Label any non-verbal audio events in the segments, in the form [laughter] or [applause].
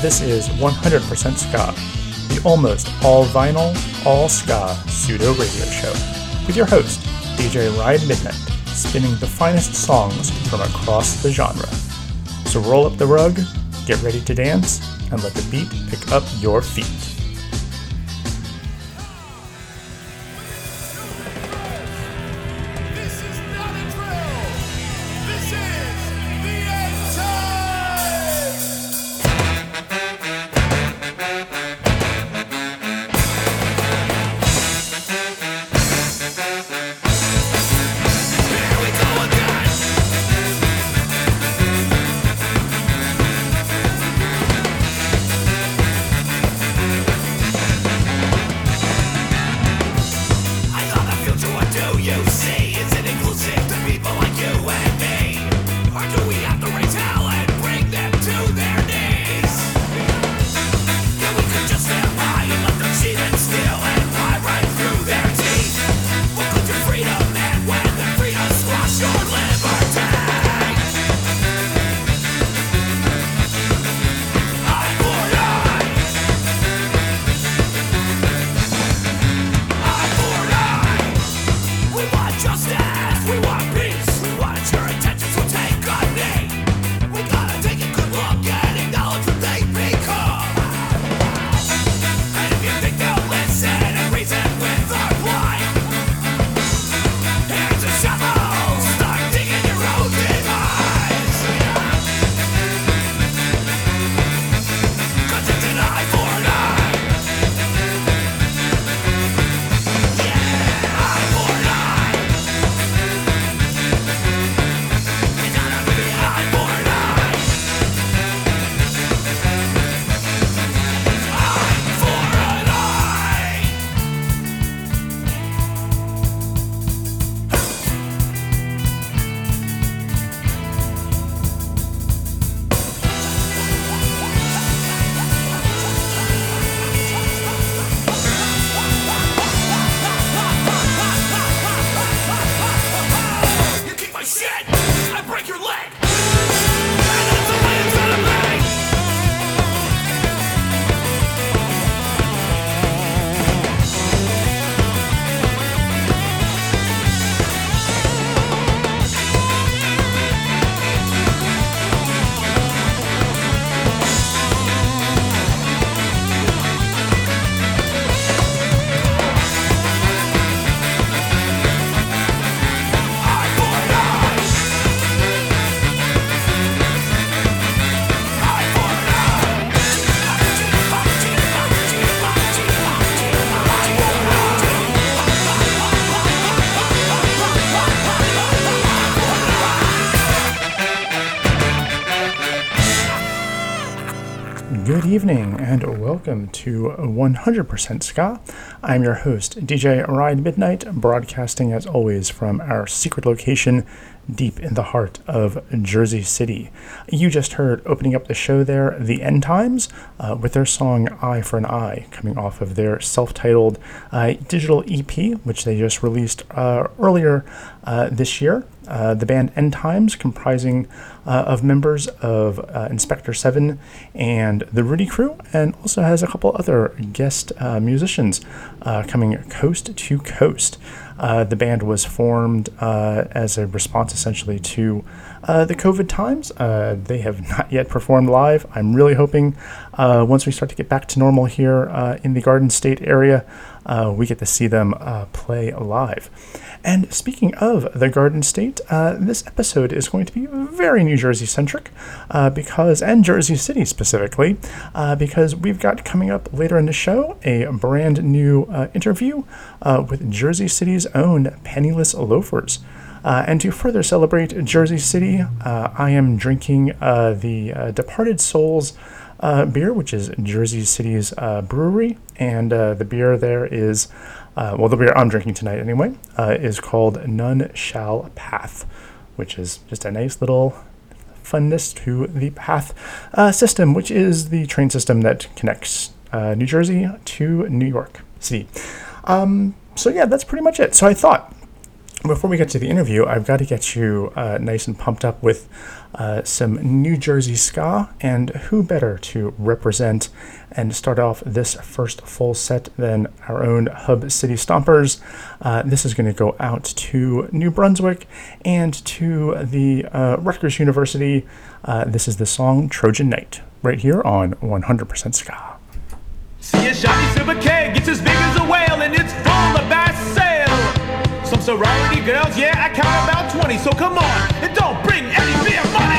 This is 100% Ska, the almost all vinyl, all ska pseudo radio show, with your host, DJ Ryan Midnight, spinning the finest songs from across the genre. So roll up the rug, get ready to dance, and let the beat pick up your feet. Evening and welcome to 100% Ska. I'm your host, DJ Ryan Midnight, broadcasting as always from our secret location deep in the heart of Jersey City. You just heard opening up the show there, The End Times, uh, with their song Eye for an Eye, coming off of their self titled uh, digital EP, which they just released uh, earlier uh, this year. Uh, the band End Times, comprising uh, of members of Inspector 7 and the Rudy Crew, and also has a couple other guest musicians coming coast to coast. Uh, the band was formed uh, as a response essentially to uh, the COVID times. Uh, they have [laughs] not yet performed live. I'm really hoping uh, once we start to get back to normal here in the Garden State area, we get to see them play live. And speaking of the Garden State, uh, this episode is going to be very New Jersey centric uh, because, and Jersey City specifically, uh, because we've got coming up later in the show a brand new uh, interview uh, with Jersey City's own Penniless Loafers. Uh, and to further celebrate Jersey City, I am drinking the Departed Soles beer, which is Jersey City's brewery. And the beer there is uh, well, the beer I'm drinking tonight anyway, uh, is called None Shall Path, which is just a nice little funness to the Path uh, system, which is the train system that connects uh, New Jersey to New York City. Um, so, yeah, that's pretty much it. So, I thought before we get to the interview, I've got to get you uh, nice and pumped up with uh, some New Jersey ska, and who better to represent and start off this first full set than our own Hub City Stompers. Uh, this is going to go out to New Brunswick and to the uh, Rutgers University. Uh, this is the song Trojan Knight, right here on 100% Ska. See a shiny silver keg, it's as big as a whale, and it's full of sail. Some sorority girls, yeah, I count about 20, so come on, and don't bring any beer money.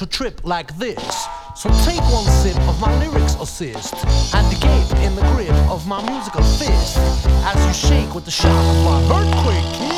to trip like this. So take one sip of my lyrics assist and gape in the grip of my musical fist as you shake with the shock of my earthquake.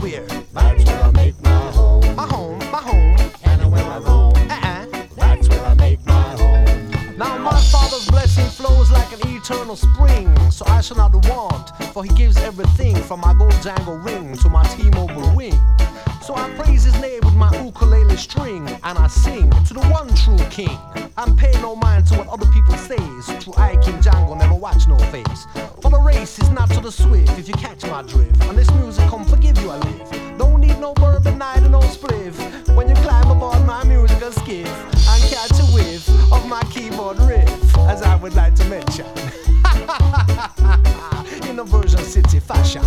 where? That's where I make my home. My home, my home. and when I roam. Uh-uh. That's where I make my home. Now my father's blessing flows like an eternal spring, so I shall not want, for he gives everything from my gold dangle ring to my T-Mobile wing. So I praise his name with my ukulele string and I sing to the one true king. And pay no mind to what other people say. So true I King Django never watch no face. For the race is not to the swift if you catch my drift. And this music come forgive you I live. Don't need no bourbon neither no spliff. When you climb aboard my musical skiff and catch a whiff of my keyboard riff, as I would like to mention. [laughs] In a version city fashion.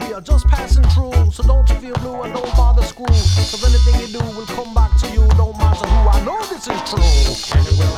We are just passing through, so don't you feel blue and don't bother screw. Cause anything you do will come back to you, don't matter who. I know this is true.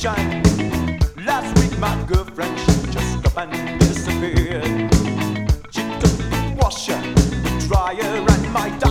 shine. Last week my girlfriend she just up and disappeared. She took the washer, the dryer, and my.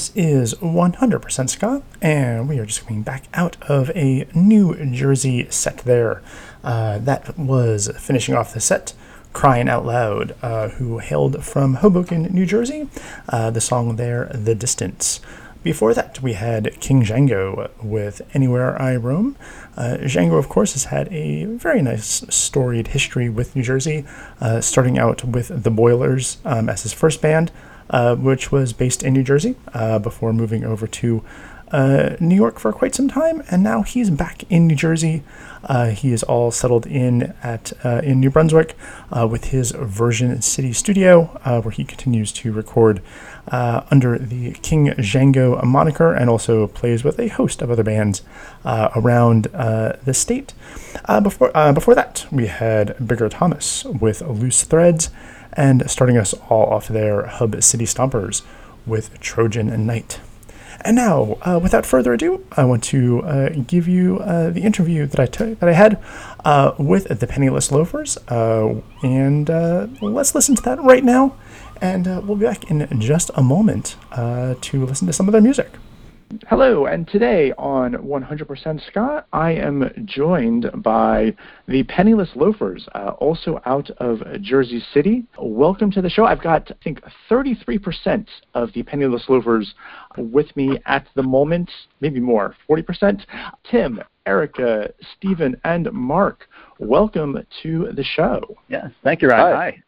This is 100% Ska, and we are just coming back out of a New Jersey set there. Uh, that was finishing off the set, Crying Out Loud, uh, who hailed from Hoboken, New Jersey. Uh, the song there, The Distance. Before that, we had King Django with Anywhere I Roam. Uh, Django, of course, has had a very nice storied history with New Jersey, uh, starting out with the Boilers um, as his first band, uh, which was based in New Jersey uh, before moving over to uh, New York for quite some time, and now he's back in New Jersey. Uh, he is all settled in at uh, in New Brunswick uh, with his Version City studio, where he continues to record under the King Django moniker, and also plays with a host of other bands around the state. before before that, we had Bigger Thomas with Loose Threads, and starting us all off there, Hub City Stompers with Trojan Knight. And now, uh, without further ado, I want to uh, give you uh, the interview that I took that I had uh, with the Penniless Loafers, uh, and uh, let's listen to that right now. And we'll be back in just a moment to listen to some of their music. Hello, and today on 100% Ska, I am joined by the Penniless Loafers, uh, also out of Jersey City. Welcome to the show. I've got, I think, 33% of the Penniless Loafers with me at the moment, maybe more, 40%. Tim, Erica, Stephen, and Mark, welcome to the show. Yes, thank you, Ryan. Hi. Hi.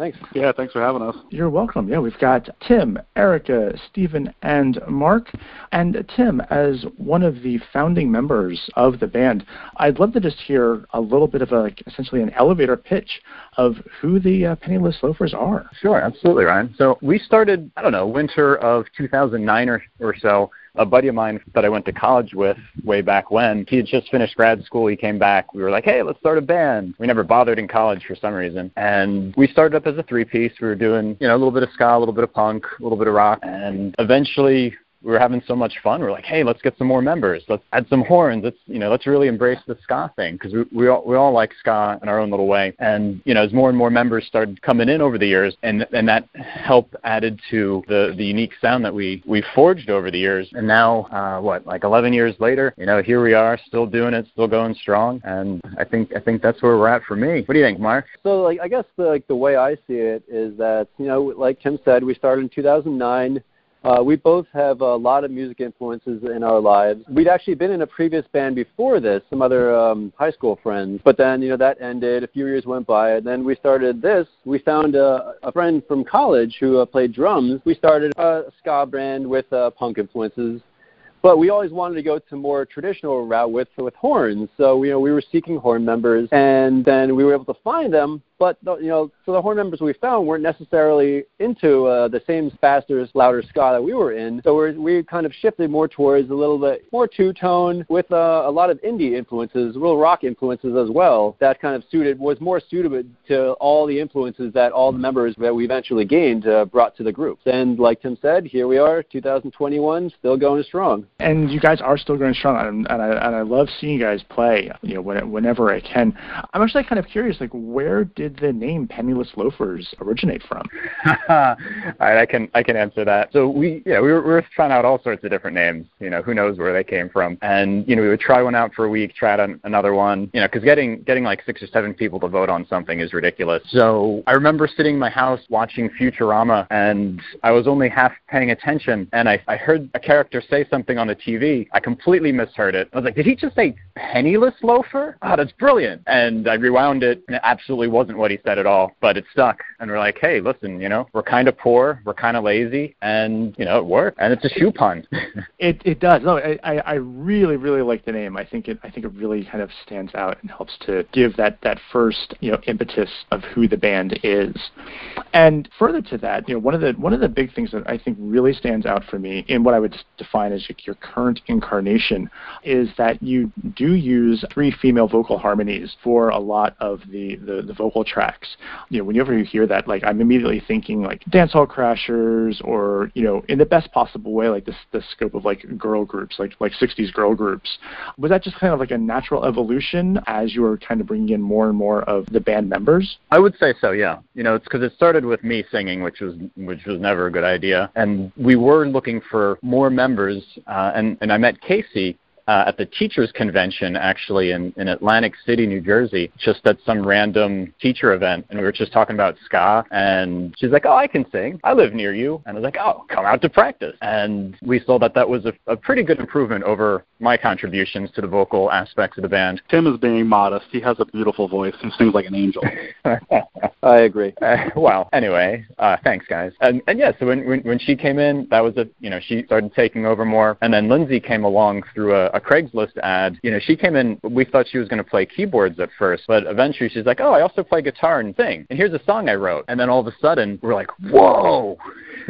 Thanks. Yeah, thanks for having us. You're welcome. Yeah, we've got Tim, Erica, Stephen, and Mark. And Tim, as one of the founding members of the band, I'd love to just hear a little bit of a essentially an elevator pitch of who the uh, Penniless Loafers are. Sure, absolutely, Ryan. So we started, I don't know, winter of 2009 or, or so a buddy of mine that I went to college with way back when, he had just finished grad school. He came back. We were like, hey, let's start a band. We never bothered in college for some reason. And we started up as a three piece. We were doing, you know, a little bit of ska, a little bit of punk, a little bit of rock. And eventually we were having so much fun. We are like, hey, let's get some more members. Let's add some horns. Let's you know, let's really embrace the ska thing because we we all we all like ska in our own little way. And you know, as more and more members started coming in over the years, and and that helped added to the the unique sound that we we forged over the years. And now, uh, what like 11 years later, you know, here we are, still doing it, still going strong. And I think I think that's where we're at for me. What do you think, Mark? So, like, I guess the, like the way I see it is that you know, like Tim said, we started in 2009. Uh, we both have a lot of music influences in our lives. We'd actually been in a previous band before this, some other um, high school friends, but then you know that ended. A few years went by, and then we started this. We found a, a friend from college who uh, played drums. We started a ska band with uh, punk influences, but we always wanted to go to more traditional route with with horns. So you know we were seeking horn members, and then we were able to find them but the, you know, so the horn members we found weren't necessarily into uh, the same faster, louder ska that we were in. So we're, we kind of shifted more towards a little bit more two tone with uh, a lot of indie influences, real rock influences as well. That kind of suited was more suited to all the influences that all the members that we eventually gained uh, brought to the group. And like Tim said, here we are, 2021, still going strong. And you guys are still going strong, and, and I and I love seeing you guys play. You know, when, whenever I can. I'm actually kind of curious, like where did did the name Penniless Loafers originate from? [laughs] all right, I can I can answer that. So we yeah we were, we were trying out all sorts of different names. You know who knows where they came from, and you know we would try one out for a week, try out an, another one. You know because getting getting like six or seven people to vote on something is ridiculous. So I remember sitting in my house watching Futurama, and I was only half paying attention, and I I heard a character say something on the TV. I completely misheard it. I was like, did he just say penniless loafer? Oh, that's brilliant. And I rewound it, and it absolutely wasn't what he said at all, but it stuck. And we're like, hey, listen, you know, we're kind of poor, we're kind of lazy, and you know, it worked. And it's a shoe pun. [laughs] it it does. No, I I really really like the name. I think it I think it really kind of stands out and helps to give that that first you know impetus of who the band is. And further to that, you know, one of the one of the big things that I think really stands out for me in what I would define as your current incarnation is that you do use three female vocal harmonies for a lot of the, the, the vocal tracks. You know, whenever you hear that, like I'm immediately thinking like Dance Hall Crashers or, you know, in the best possible way, like this the scope of like girl groups, like like 60s girl groups. Was that just kind of like a natural evolution as you were kind of bringing in more and more of the band members? I would say so, yeah. You know, it's because it started with me singing, which was which was never a good idea, and we were looking for more members, uh, and and I met Casey uh, at the teachers convention actually in, in Atlantic City, New Jersey, just at some random teacher event. And we were just talking about ska. And she's like, Oh, I can sing. I live near you. And I was like, Oh, come out to practice. And we saw that that was a, a pretty good improvement over my contributions to the vocal aspects of the band. Tim is being modest. He has a beautiful voice. He sings like an angel. [laughs] I agree. Uh, well, anyway, uh, thanks guys. And, and yeah, so when, when when she came in, that was a you know she started taking over more, and then Lindsay came along through a, a Craigslist ad. You know, she came in. We thought she was going to play keyboards at first, but eventually she's like, "Oh, I also play guitar and sing, and here's a song I wrote." And then all of a sudden, we're like, "Whoa!"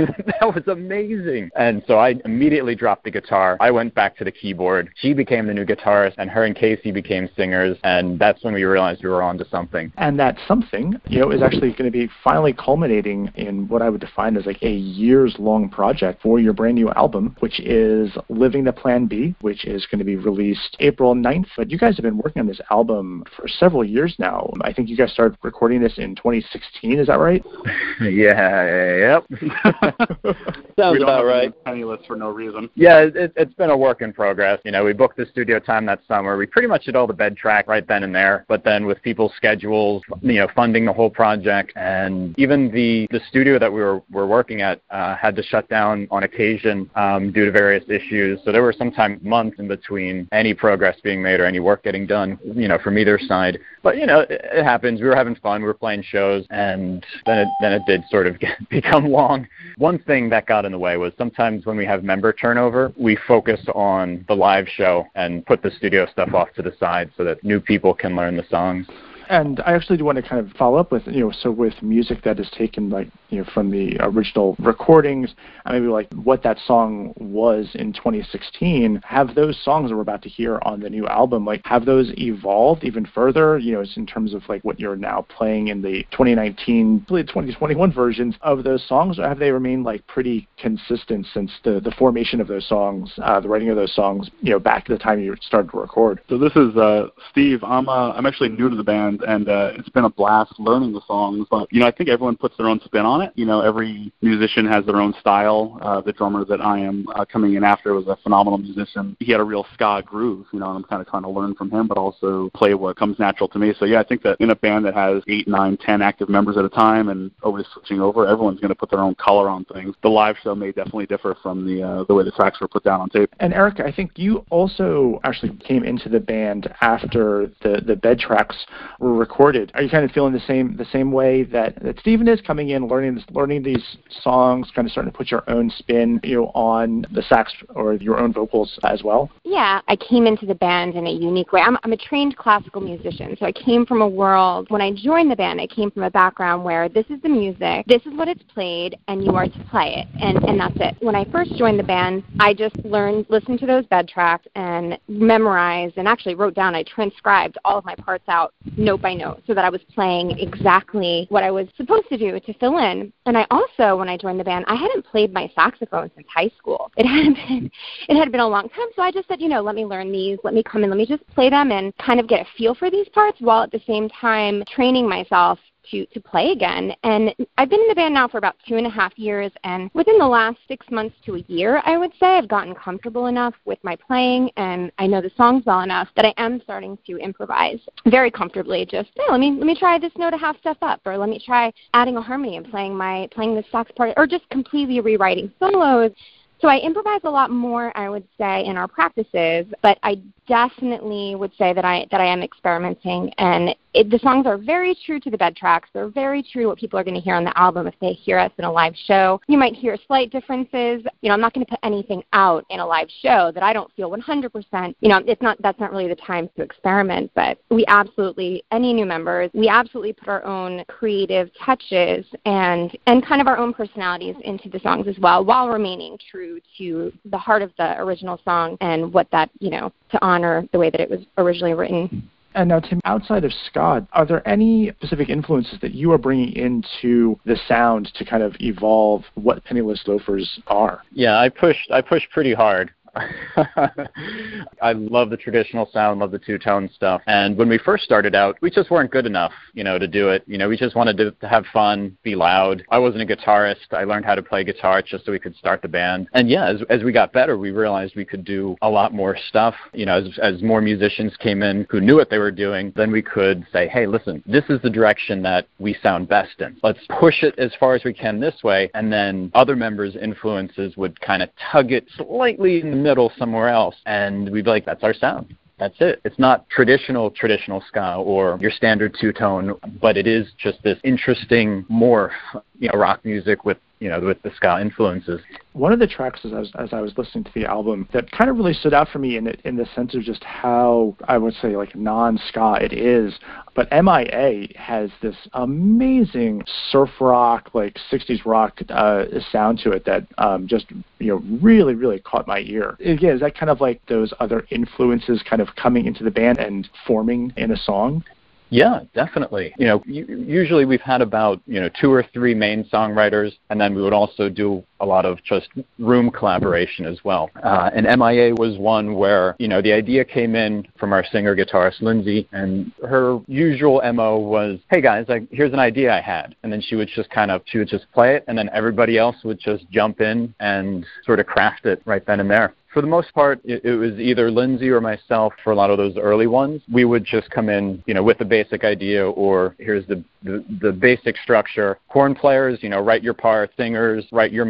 [laughs] that was amazing. And so I immediately dropped the guitar. I went back to the keyboard. She became the new guitarist, and her and Casey became singers. And that's when we realized we were onto something. And that something, you know, is actually going to be finally culminating in what I would define as like a years long project for your brand new album, which is Living the Plan B, which is going to be released April 9th. But you guys have been working on this album for several years now. I think you guys started recording this in 2016. Is that right? [laughs] yeah, yep. [laughs] [laughs] Sounds we don't about have right. him penniless for no reason. Yeah, it, it's been a work in progress. You know, we booked the studio time that summer. We pretty much did all the bed track right then and there. But then with people's schedules, you know, funding the whole project, and even the the studio that we were were working at uh, had to shut down on occasion um, due to various issues. So there were sometimes months in between any progress being made or any work getting done. You know, from either side. But you know, it, it happens. We were having fun. We were playing shows, and then it then it did sort of [laughs] get, become long. One thing that got in the way was sometimes when we have member turnover, we focus on the live show and put the studio stuff off to the side so that new people can learn the songs. And I actually do want to kind of follow up with, you know, so with music that is taken like, you know, from the original recordings, and maybe like what that song was in 2016, have those songs that we're about to hear on the new album, like have those evolved even further, you know, in terms of like what you're now playing in the 2019, 2021 versions of those songs, or have they remained like pretty consistent since the, the formation of those songs, uh, the writing of those songs, you know, back at the time you started to record? So this is uh, Steve. I'm uh, I'm actually new to the band, and uh, it's been a blast learning the songs. But you know, I think everyone puts their own spin on it. You know, every musician has their own style. Uh, the drummer that I am uh, coming in after was a phenomenal musician. He had a real ska groove. You know, and I'm kind of trying to learn from him, but also play what comes natural to me. So yeah, I think that in a band that has eight, nine, ten active members at a time, and always switching over, everyone's going to put their own color on things. The live show may definitely differ from the uh, the way the tracks were put down on tape. And Eric, I think you also actually came into the band after the, the bed tracks were recorded. Are you kind of feeling the same the same way that, that Stephen is coming in, learning this, learning these songs, kind of starting to put your own spin, you know, on the sax or your own vocals as well? Yeah, I came into the band in a unique way. I'm, I'm a trained classical musician, so I came from a world, when I joined the band, I came from a background where this is the music, this is what it's played, and you are to play it, and, and that's it. When I first joined the band, I just learned, listened to those bed tracks, and memorized, and actually wrote down, I transcribed all of my parts out note by note so that I was playing exactly what I was supposed to do to fill in. And I also, when I joined the band, I hadn't played my saxophone since high school. It [laughs] hadn't been, it had been a long time, so I just said, you know, let me learn these, let me come in, let me just play them and kind of get a feel for these parts while at the same time training myself to to play again. And I've been in the band now for about two and a half years, and within the last six months to a year, I would say I've gotten comfortable enough with my playing, and I know the songs well enough that I am starting to improvise very comfortably. Just hey, let me let me try this note a half step up, or let me try adding a harmony and playing my playing the sax part, or just completely rewriting solos. So I improvise a lot more, I would say, in our practices, but I definitely would say that I that I am experimenting, and it, the songs are very true to the bed tracks. They're very true to what people are going to hear on the album if they hear us in a live show. You might hear slight differences. You know, I'm not going to put anything out in a live show that I don't feel 100%. You know, it's not that's not really the time to experiment, but we absolutely any new members, we absolutely put our own creative touches and and kind of our own personalities into the songs as well, while remaining true true to the heart of the original song and what that, you know, to honor the way that it was originally written. And now, Tim, outside of ska, are there any specific influences that you are bringing into the sound to kind of evolve what Penniless Loafers are? Yeah, I pushed I pushed pretty hard. [laughs] I love the traditional sound, love the two tone stuff. And when we first started out, we just weren't good enough, you know, to do it. You know, we just wanted to, to have fun, be loud. I wasn't a guitarist. I learned how to play guitar just so we could start the band. And yeah, as, as we got better, we realized we could do a lot more stuff. You know, as, as more musicians came in who knew what they were doing, then we could say, hey, listen, this is the direction that we sound best in. Let's push it as far as we can this way. And then other members' influences would kind of tug it slightly in the middle somewhere else. And we'd be like, that's our sound. That's it. It's not traditional traditional ska or your standard two tone, but it is just this interesting morph, you know, rock music with you know with the ska influences. One of the tracks as I was, as I was listening to the album that kind of really stood out for me in in the sense of just how I would say like non-ska it is, but MIA has this amazing surf rock like 60s rock uh, sound to it that um, just you know really really caught my ear. Again, is that kind of like those other influences kind of coming into the band and forming in a song? Yeah, definitely. You know, usually we've had about, you know, two or three main songwriters, and then we would also do a lot of just room collaboration as well. Uh, and MIA was one where, you know, the idea came in from our singer guitarist Lindsay, and her usual MO was, hey guys, like, here's an idea I had. And then she would just kind of, she would just play it, and then everybody else would just jump in and sort of craft it right then and there for the most part, it, was either Lindsay or myself for a lot of those early ones. We would just come in, you know, with a basic idea or here's the, the, the basic structure. Horn players, you know, write your part, Singers, write your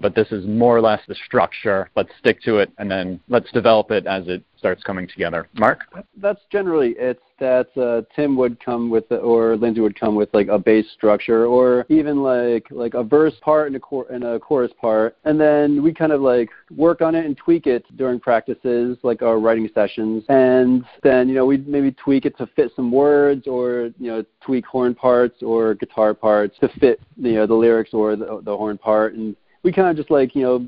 But this is more or less the structure. Let's stick to it and then let's develop it as it starts coming together. Mark? That's generally it's that uh, Tim would come with the, or Lindsay would come with like a bass structure or even like like a verse part and a cor- and a chorus part and then we kind of like work on it and tweak it during practices like our writing sessions and then you know we'd maybe tweak it to fit some words or you know tweak horn parts or guitar parts to fit you know the lyrics or the, the horn part and we kind of just like you know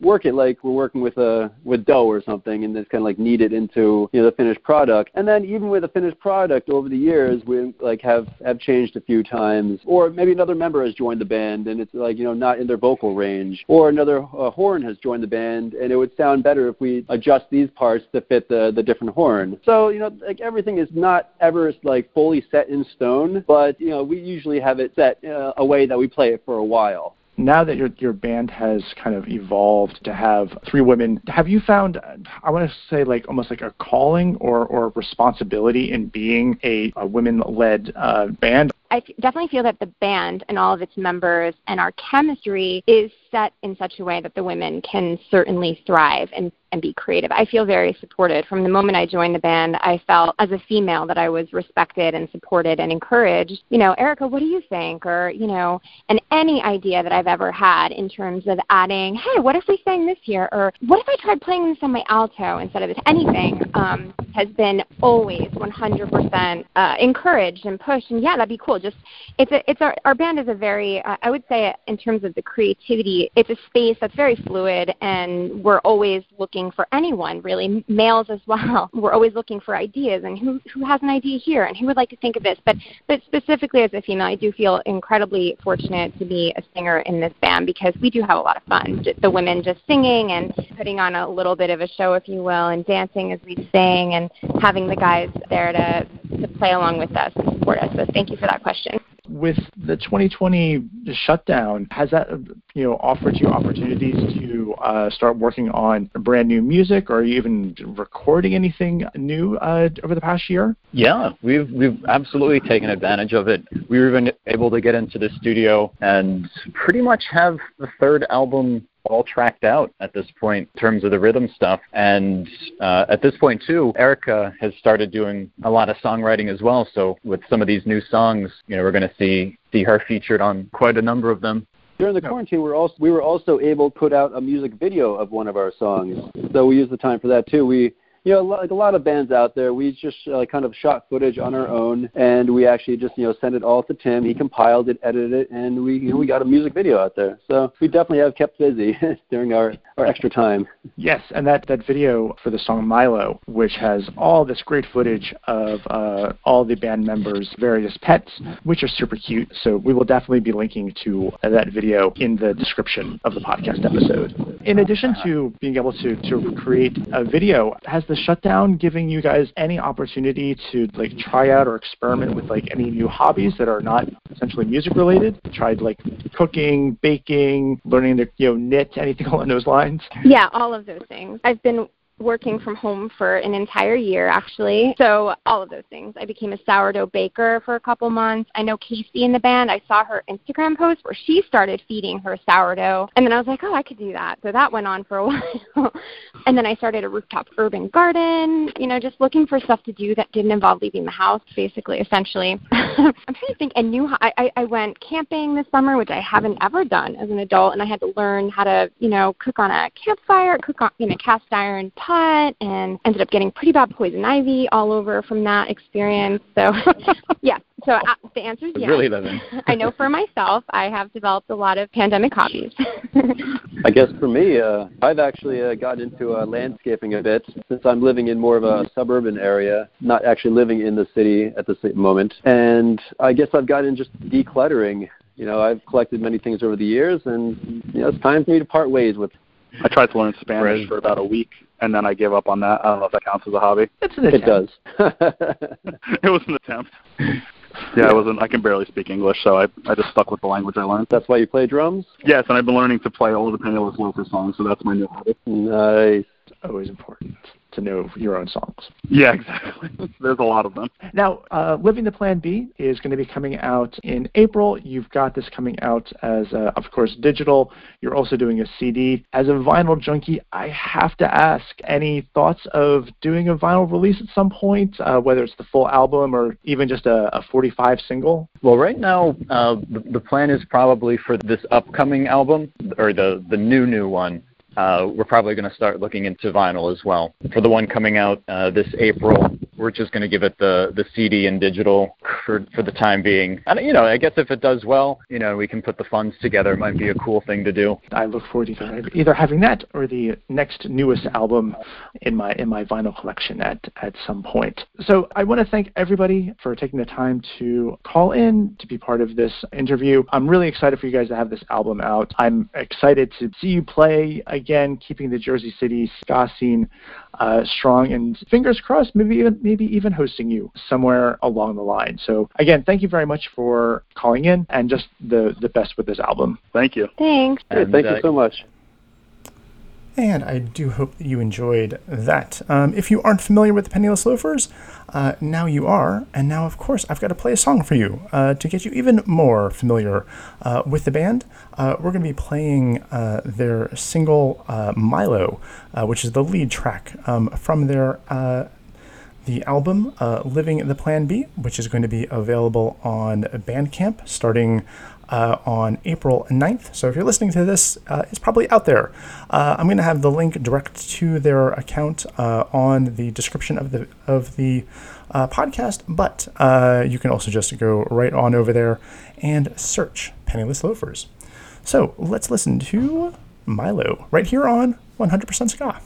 work it like we're working with a with dough or something and just kind of like knead it into you know the finished product. And then even with a finished product over the years we like have have changed a few times. Or maybe another member has joined the band and it's like you know not in their vocal range. Or another uh, horn has joined the band and it would sound better if we adjust these parts to fit the the different horn. So you know like everything is not ever like fully set in stone but you know we usually have it set uh, a way that we play it for a while now that your your band has kind of evolved to have three women, have you found I want to say like almost like a calling or or responsibility in being a, a women led uh, band? I definitely feel that the band and all of its members and our chemistry is set in such a way that the women can certainly thrive and and be creative. I feel very supported. From the moment I joined the band, I felt as a female that I was respected and supported and encouraged. You know, Erica, what do you think? Or, you know, and any idea that I've ever had in terms of adding, hey, what if we sang this here? Or what if I tried playing this on my alto instead of this? Anything um, has been always 100% uh, encouraged and pushed. And yeah, that'd be cool. Just it's a, it's our our band is a very uh, I would say in terms of the creativity, it's a space that's very fluid, and we're always looking for anyone really, males as well. [laughs] We're always looking for ideas and who who has an idea here and who would like to think of this. But but specifically as a female, I do feel incredibly fortunate to be a singer in this band because we do have a lot of fun. The women just singing and putting on a little bit of a show, if you will, and dancing as we sing and having the guys there to to play along with us and support us. So thank you for that question with the 2020 shutdown, has that you know offered you opportunities to uh, start working on brand new music, or are you even recording anything new uh, over the past year? Yeah, we've we've absolutely taken advantage of it. We were even able to get into the studio and pretty much have the third album all tracked out at this point in terms of the rhythm stuff. And uh, at this point too, Erica has started doing a lot of songwriting as well. So with some of these new songs, you know, we're going to see see her featured on quite a number of them. During the quarantine, we were also we were also able to put out a music video of one of our songs. So we used the time for that too. We you know, like a lot of bands out there, we just uh, kind of shot footage on our own, and we actually just you know sent it all to Tim. He compiled it, edited it, and we you know, we got a music video out there. So we definitely have kept busy [laughs] during our our extra time. Yes, and that that video for the song Milo, which has all this great footage of uh, all the band members' various pets, which are super cute. So we will definitely be linking to that video in the description of the podcast episode. In addition to being able to to create a video, has the shutdown giving you guys any opportunity to like try out or experiment with like any new hobbies that are not essentially music related? Tried like cooking, baking, learning to you know knit, anything [laughs] along those lines? Yeah, all of those things. I've been working from home for an entire year actually. So all of those things. I became a sourdough baker for a couple months. I know Casey in the band. I saw her Instagram post where she started feeding her sourdough. And then I was like, oh, I could do that. So that went on for a [laughs] while. and then I started a rooftop urban garden, you know, just looking for stuff to do that didn't involve leaving the house, basically, essentially. [laughs] I'm trying to think a new, I, I, I went camping this summer, which I haven't ever done as an adult. And I had to learn how to, you know, cook on a campfire, cook on, you know, cast iron pot and ended up getting pretty bad poison ivy all over from that experience. So, [laughs] yeah. So uh, the answer is yes. Really living. [laughs] I know for myself, I have developed a lot of pandemic hobbies. [laughs] I guess for me, uh, I've actually uh, got into uh, landscaping a bit since I'm living in more of a suburban area, not actually living in the city at the same moment. And I guess I've gotten just decluttering. You know, I've collected many things over the years, and you know, it's time for me to part ways with. I tried to learn Spanish for about a week, and then I gave up on that. I don't know if that counts as a hobby. It's an attempt. It does. [laughs] it was an attempt. Yeah, I wasn't. I can barely speak English, so I I just stuck with the language I learned. That's why you play drums. Yes, and I've been learning to play all the Penniless Loafer songs, so that's my new hobby. Nice. Always important to know your own songs. Yeah, exactly. [laughs] There's a lot of them. Now, uh, Living the Plan B is going to be coming out in April. You've got this coming out as, uh, of course, digital. You're also doing a CD. As a vinyl junkie, I have to ask any thoughts of doing a vinyl release at some point, uh, whether it's the full album or even just a, a 45 single? Well, right now, uh, the, the plan is probably for this upcoming album, or the, the new, new one, uh, we're probably going to start looking into vinyl as well. For the one coming out uh, this April, we're just going to give it the, the CD and digital for, for the time being. And, you know, I guess if it does well, you know, we can put the funds together. It might be a cool thing to do. I look forward to either, having that or the next newest album in my in my vinyl collection at at some point. So I want to thank everybody for taking the time to call in to be part of this interview. I'm really excited for you guys to have this album out. I'm excited to see you play again, keeping the Jersey City ska scene uh, strong, and fingers crossed, maybe even maybe even hosting you somewhere along the line. So again, thank you very much for calling in, and just the the best with this album. Thank you. Thanks. Hey, thank uh, you so much. And I do hope that you enjoyed that. Um, if you aren't familiar with the Penniless Loafers, uh, now you are. And now, of course, I've got to play a song for you uh, to get you even more familiar uh, with the band. Uh, we're going to be playing uh, their single uh, Milo, which is the lead track um, from their the album uh, Living the Plan B, which is going to be available on Bandcamp starting uh, on April 9th. So if you're listening to this, uh, it's probably out there. Uh, I'm going to have the link direct to their account uh, on the description of the of the uh, podcast, but uh, you can also just go right on over there and search Penniless Loafers. So let's listen to Milo right here on 100% Ska.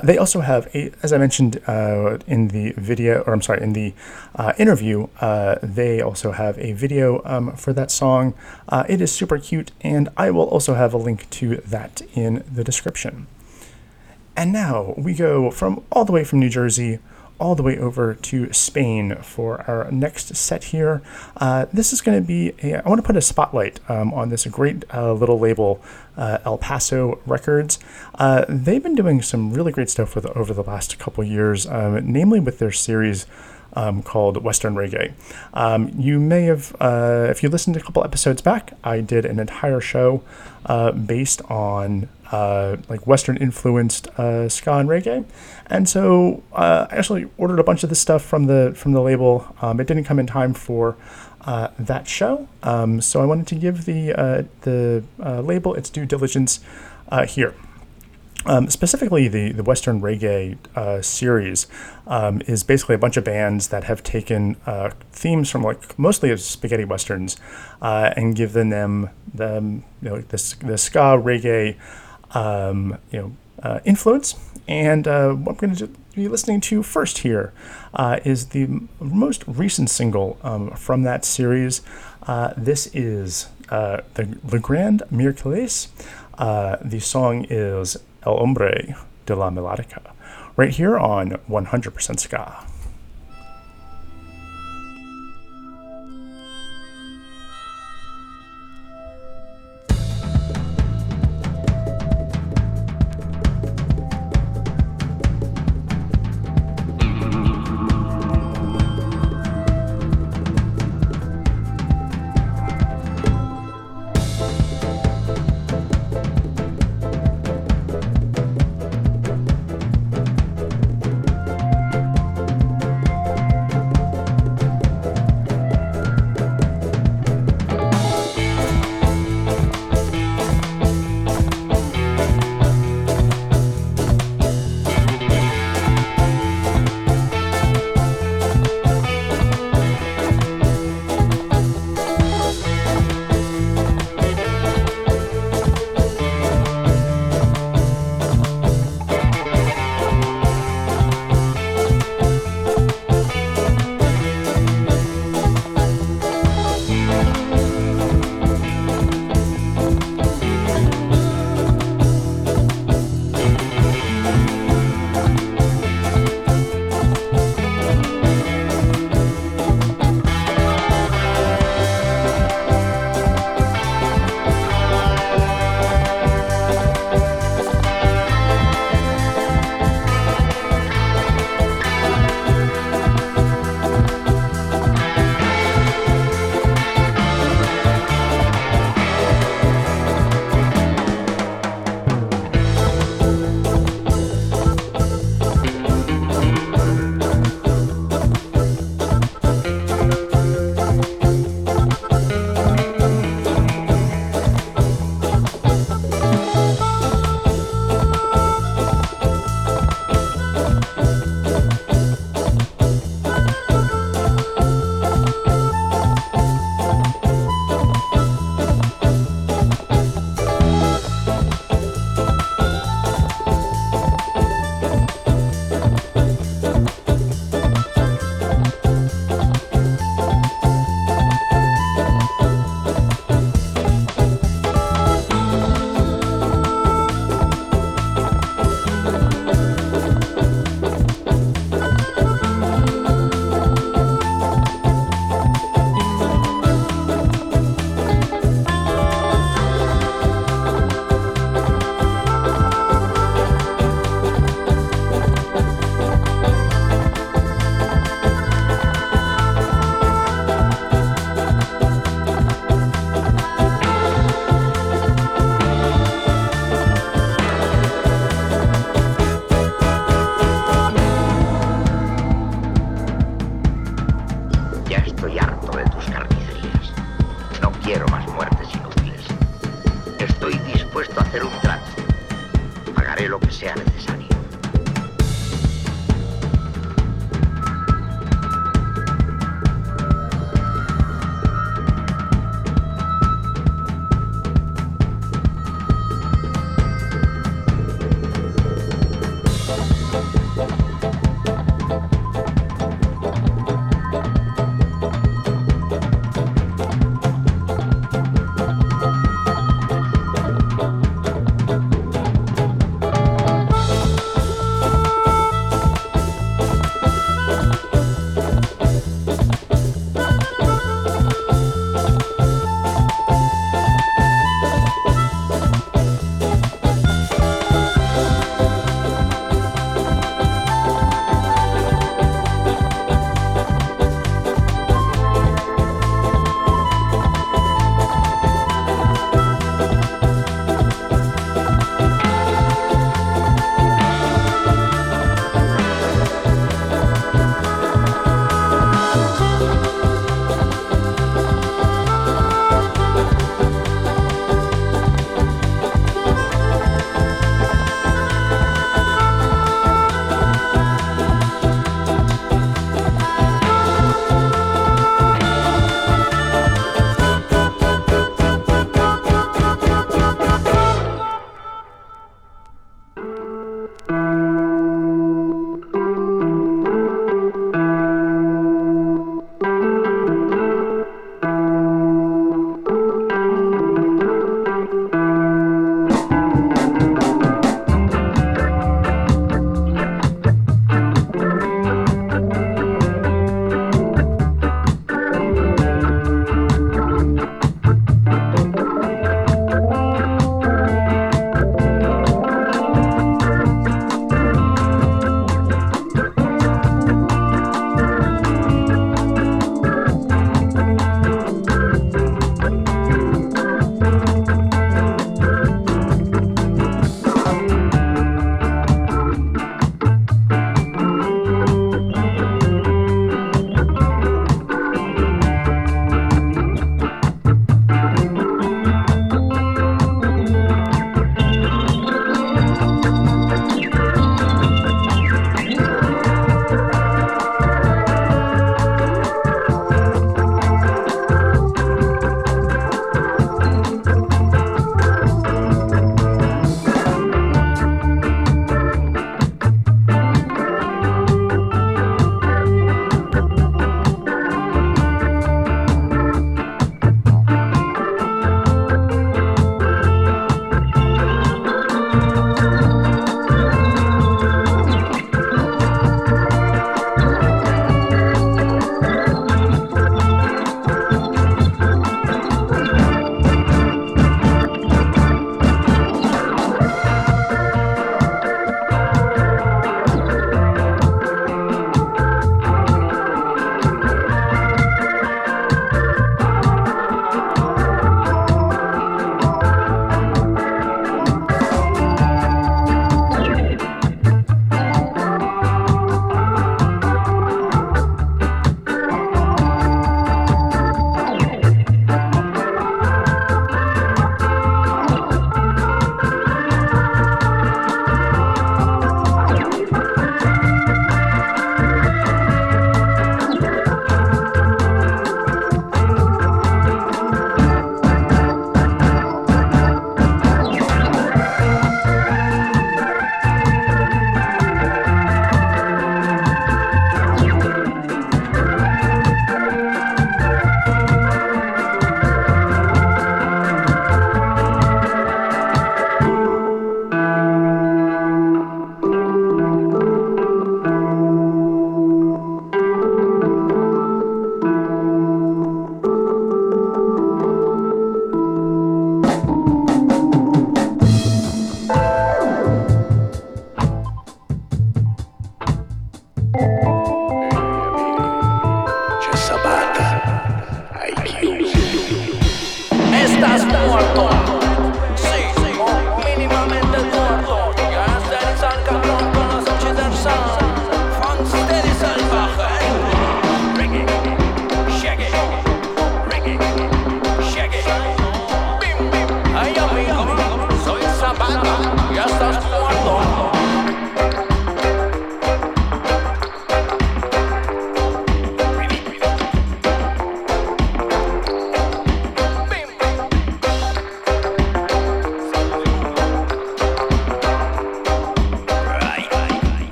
Uh, they also have a, as I mentioned uh, in the video, or I'm sorry, in the uh, interview, uh, they also have a video um, for that song. Uh, it is super cute, and I will also have a link to that in the description. And now we go from all the way from New Jersey all the way over to Spain for our next set here. Uh, this is going to be, a, I want to put a spotlight um, on this great uh, little label, uh, El Paso Records. Uh, they've been doing some really great stuff with, over the last couple years, um, namely with their series. Um, called Western Reggae. Um, you may have, uh, if you listened a couple episodes back, I did an entire show uh, based on uh, like Western influenced uh, ska and reggae, and so uh, I actually ordered a bunch of this stuff from the from the label. Um, it didn't come in time for uh, that show, um, so I wanted to give the uh, the label its due diligence here. Um, specifically, the, the Western Reggae uh, series um, is basically a bunch of bands that have taken uh, themes from like mostly spaghetti westerns uh, and given them them you know this the ska reggae um, you know uh, influence. And uh, what I'm going to be listening to first here uh, is the m- most recent single um, from that series. Uh, this is uh, the Le Grand Miércoles. Uh, the song is El Hombre de la Melodica, right here on 100% Ska.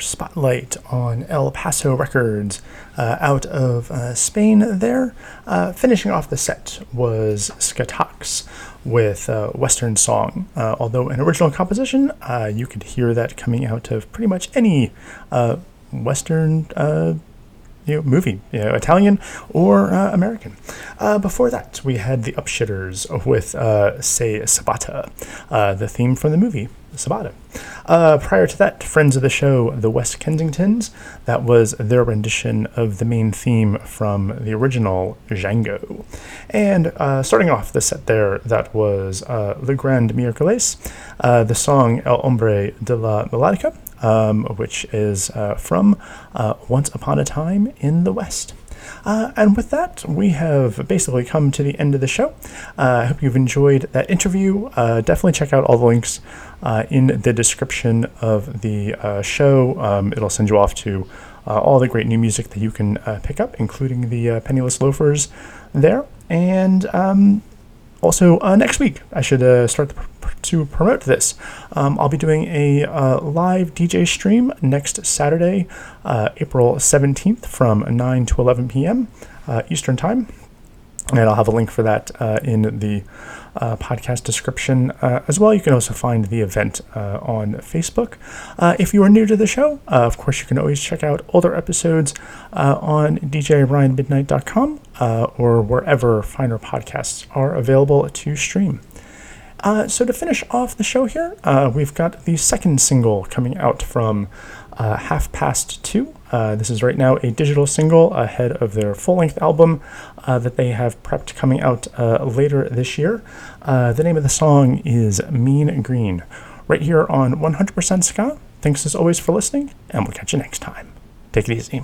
Spotlight on El Paso Records uh, out of uh, Spain there. Uh, finishing off the set was Skatox with uh, Western Song. Uh, although an original composition, uh, you could hear that coming out of pretty much any Western you know, movie, you know, Italian or uh, American. Uh, before that, we had the Upshitters with uh, Say Sabata, the theme from the movie Sabata. Uh, prior to that, friends of the show, the West Kensingtons, that was their rendition of the main theme from the original Django. And uh, starting off the set there, that was uh, Le Grand Miércoles, uh, the song El Hombre de la Melodica, um, which is uh, from uh, Once Upon a Time in the West. Uh, and with that, we have basically come to the end of the show. Uh, I hope you've enjoyed that interview. Uh, definitely check out all the links uh, in the description of the uh, show. Um, it'll send you off to uh, all the great new music that you can pick up, including the Penniless Loafers there. And um, also, uh, next week, I should uh, start to promote this. Um, I'll be doing a uh, live DJ stream next Saturday, uh, April 17th from 9 to 11 p.m. Uh, Eastern Time. And I'll have a link for that uh, in the uh, podcast description uh, as well. You can also find the event uh, on Facebook. Uh, if you are new to the show, uh, of course, you can always check out older episodes on djryanmidnight.com or wherever finer podcasts are available to stream. So to finish off the show here, we've got the second single coming out from Half Past Two. Uh, this is right now a digital single ahead of their full-length album uh, that they have prepped coming out uh, later this year. Uh, the name of the song is Mean Green. Right here on 100% Ska. Thanks as always for listening, and we'll catch you next time. Take it easy.